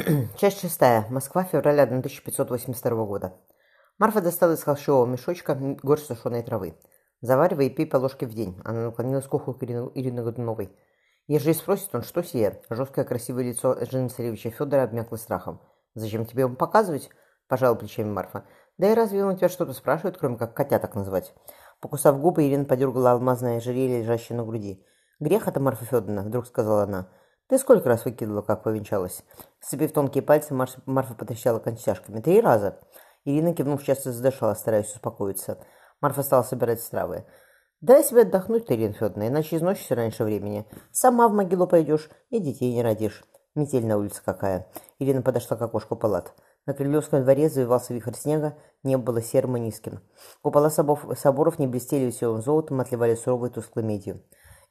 Часть шестая. Москва, февраль 1582 года. Марфа достала из холщового мешочка горсть сушеной травы. «Заваривай и пей по ложке в день». Она наклонилась к уху Ирины Годуновой. Ежели спросит он, что сие, жесткое красивое лицо жены царевича Федора обмякло страхом. «Зачем тебе его показывать?» – пожала плечами Марфа. «Да и разве он у тебя что-то спрашивает, кроме как котя так назвать?» Покусав губы, Ирина подергала алмазное ожерелье, лежащее на груди. «Грех это, Марфа Федоровна», – вдруг сказала она. «Ты сколько раз выкидывала, как повенчалась?» Сцепив тонкие пальцы, Марфа, Марфа потрещала кончашками. «Три раза!» Ирина, кивнув, часто задышала, стараясь успокоиться. Марфа стала собирать стравы. «Дай себе отдохнуть, Ирина Федоровна, иначе износишься раньше времени. Сама в могилу пойдешь и детей не родишь. Метель на улице какая!» Ирина подошла к окошку палат. На Крылевском дворе завивался вихрь снега, небо было серым и низким. Купола соборов, соборов не блестели веселым золотом, отливали суровой тусклой медью.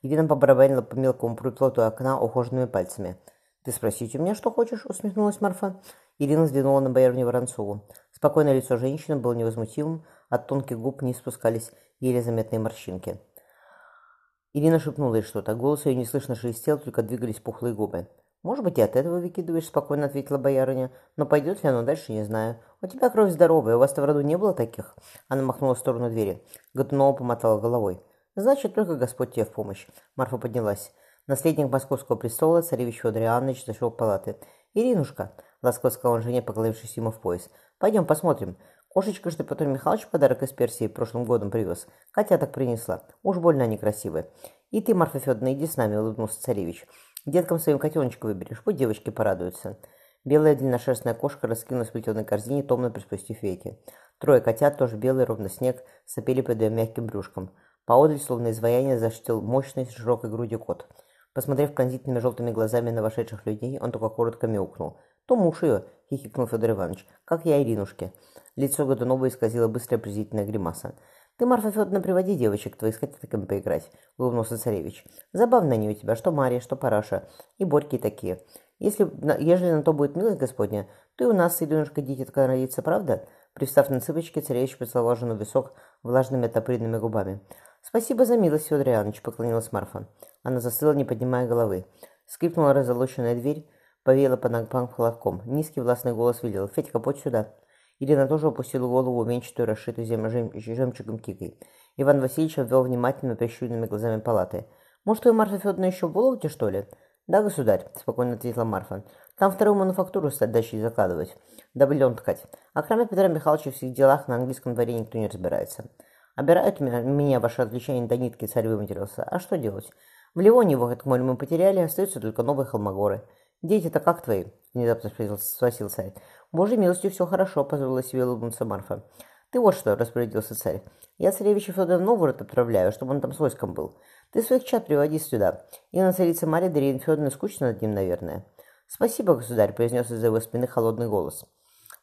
Ирина побарабанила по мелкому приплоту окна ухоженными пальцами. «Ты спросить у меня, что хочешь?» — усмехнулась Марфа. Ирина взглянула на боярню Воронцову. Спокойное лицо женщины было невозмутимым, от тонких губ не спускались еле заметные морщинки. Ирина шепнула ей что-то. Голос ее неслышно шелестел, только двигались пухлые губы. «Может быть, и от этого выкидываешь», — спокойно ответила боярыня. «Но пойдет ли оно дальше, не знаю. У тебя кровь здоровая, у вас-то в роду не было таких?» Она махнула в сторону двери. Годунова помотала головой. Значит, только Господь тебе в помощь. Марфа поднялась. Наследник московского престола, царевич Федор Иоаннович, зашел в палаты. «Иринушка», — ласково сказал он жене, поклонившись ему в пояс, — «пойдем посмотрим. Кошечка, что Петр Михайлович подарок из Персии прошлым годом привез. Катя так принесла. Уж больно они красивые. И ты, Марфа Федоровна, иди с нами», — улыбнулся царевич. «Деткам своим котеночка выберешь, пусть девочки порадуются». Белая длинношерстная кошка раскинулась в плетеной корзине, томно приспустив веки. Трое котят, тоже белые, ровно снег, сопели под ее мягким брюшком. Поодаль, словно изваяние, защитил мощный, с широкой грудью кот. Посмотрев пронзительными желтыми глазами на вошедших людей, он только коротко мяукнул. «То муж ее!» — хихикнул Федор Иванович. «Как я Иринушке!» Лицо Годунова исказило быстрая презрительная гримаса. «Ты, Марфа Федоровна, приводи девочек твоих с котятами поиграть», — улыбнулся царевич. «Забавно они у тебя, что Мария, что Параша, и Борьки такие. Если, ежели на то будет милость Господня, то и у нас с Иринушкой дитятка родится, правда?» Пристав на цыпочки, царевич поцеловал жену висок влажными отопренными губами. «Спасибо за милость, Федор Иоаннович», — поклонилась Марфа. Она застыла, не поднимая головы. Скрипнула разолоченная дверь, повеяла по ногам холодком. Низкий властный голос велел. «Федька, подь сюда». Ирина тоже опустила голову, увенчатую, расшитую зем... жем... жемчугом кикой. Иван Васильевич обвел внимательно прищуренными глазами палаты. «Может, вы, Марфа Федоровна, еще в Волоте, что ли?» «Да, государь», — спокойно ответила Марфа. «Там вторую мануфактуру стать дальше закладывать. Да блен ткать. А кроме Петра Михайловича в всех делах на английском дворе никто не разбирается. Обирают меня, ваше отвлечение до нитки, царь выматерился. А что делать? В Ливоне его, как мы потеряли, остаются только новые холмогоры. Дети-то как твои? Внезапно спросил царь. Божьей милостью все хорошо, позволила себе улыбнуться Марфа. Ты вот что, распорядился царь. Я царевича Федора в Новгород отправляю, чтобы он там с войском был. Ты своих чад приводи сюда. И на царице Марья Дарья Федоровна скучно над ним, наверное. Спасибо, государь, произнес из-за его спины холодный голос.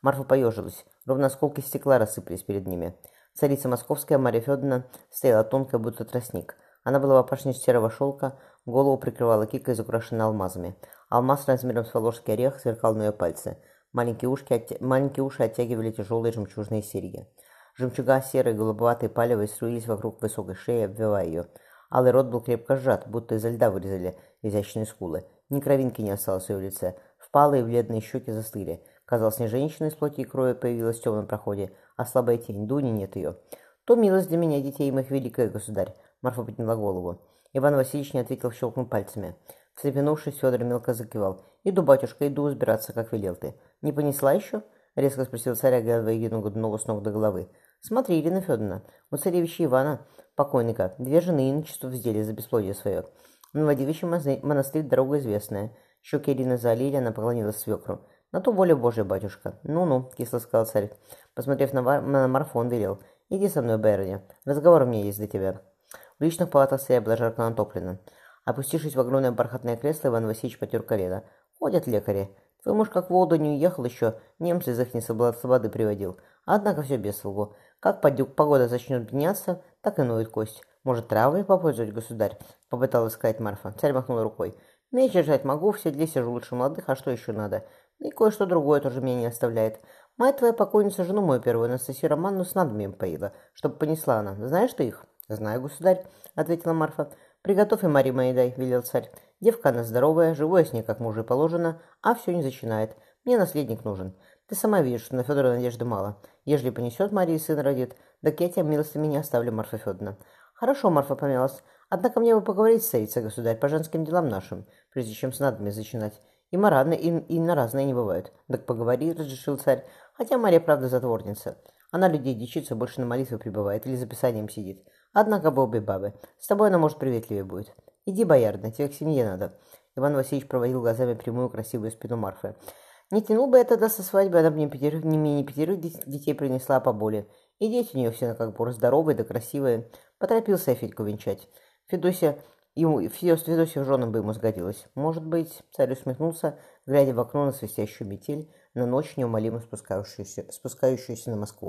Марфа поежилась. Ровно осколки стекла рассыпались перед ними. Царица московская Марья Федоровна стояла тонкая, будто тростник. Она была в опашне серого шелка, голову прикрывала кика, изукрашенная алмазами. Алмаз размером с волжский орех сверкал на ее пальцы. Маленькие, ушки оття... Маленькие уши оттягивали тяжелые жемчужные серьги. Жемчуга серые, голубоватые, палевые струились вокруг высокой шеи, обвивая ее. Алый рот был крепко сжат, будто изо льда вырезали изящные скулы. Ни кровинки не осталось в ее лице. Впалые бледные щеки застыли. Казалось, не женщина из плоти и крови появилась в темном проходе, а слабая тень, Дуни нет ее. То милость для меня, детей моих, великая государь. Марфа подняла голову. Иван Васильевич не ответил, щелкнул пальцами. Встрепенувшись, Федор мелко закивал. «Иду, батюшка, иду убираться, как велел ты». «Не понесла еще?» — резко спросил царь, оглядывая Ирину Годунову с ног до головы. «Смотри, Ирина Федоровна, у царевича Ивана, покойника, две жены и начисто взяли за бесплодие свое. Новодевичий монастырь дорога известная». Щеки Ирины залили, она поклонилась свекру. «На то воля Божия, батюшка». «Ну-ну», — кисло сказал царь. Посмотрев на, на Марфон, велел. «Иди со мной, Берни. Разговор у меня есть для тебя». В личных палатах стоя была жарко натоплена. Опустившись в огромное бархатное кресло, Иван Васильевич потер колено. «Ходят лекари. Твой муж как в Волду не уехал еще, немцы из их свободы приводил. Однако все без слугу. Как погода начнет меняться, так и ноет кость. Может, травы попользовать, государь?» — попыталась сказать Марфа. Царь махнул рукой. «Меч держать могу, в седле сижу лучше молодых, а что еще надо? И кое-что другое тоже меня не оставляет. Мать твоя покойница жену мою первую, Анастасию Романну, с надмием поила, чтобы понесла она. Знаешь ты их? Знаю, государь, ответила Марфа. Приготовь и Мари моей дай, велел царь. Девка она здоровая, живу я с ней, как мужу и положено, а все не зачинает. Мне наследник нужен. Ты сама видишь, что на Федора надежды мало. Ежели понесет Марии сын родит, так я тебя милостями не оставлю, Марфа Федоровна. Хорошо, Марфа помялась. Однако мне бы поговорить с царица, государь, по женским делам нашим, прежде чем с надами зачинать. И марадные, и, и на разные не бывают. Так поговори, разрешил царь. Хотя Мария, правда, затворница. Она людей дичится, больше на молитву прибывает или за писанием сидит. Однако бы обе бабы. С тобой она, может, приветливее будет. Иди, боярина, тебе к семье надо. Иван Васильевич проводил глазами прямую красивую спину Марфы. Не тянул бы я тогда со свадьбы, она бы мне пятерых, не менее пятерых детей принесла по боли. И дети у нее все как бы здоровые да красивые. Поторопился я Федьку венчать. Федося, ему, Федося в жены бы ему сгодилась. Может быть, царь усмехнулся, глядя в окно на свистящую метель, на ночь неумолимо спускающуюся, спускающуюся на Москву.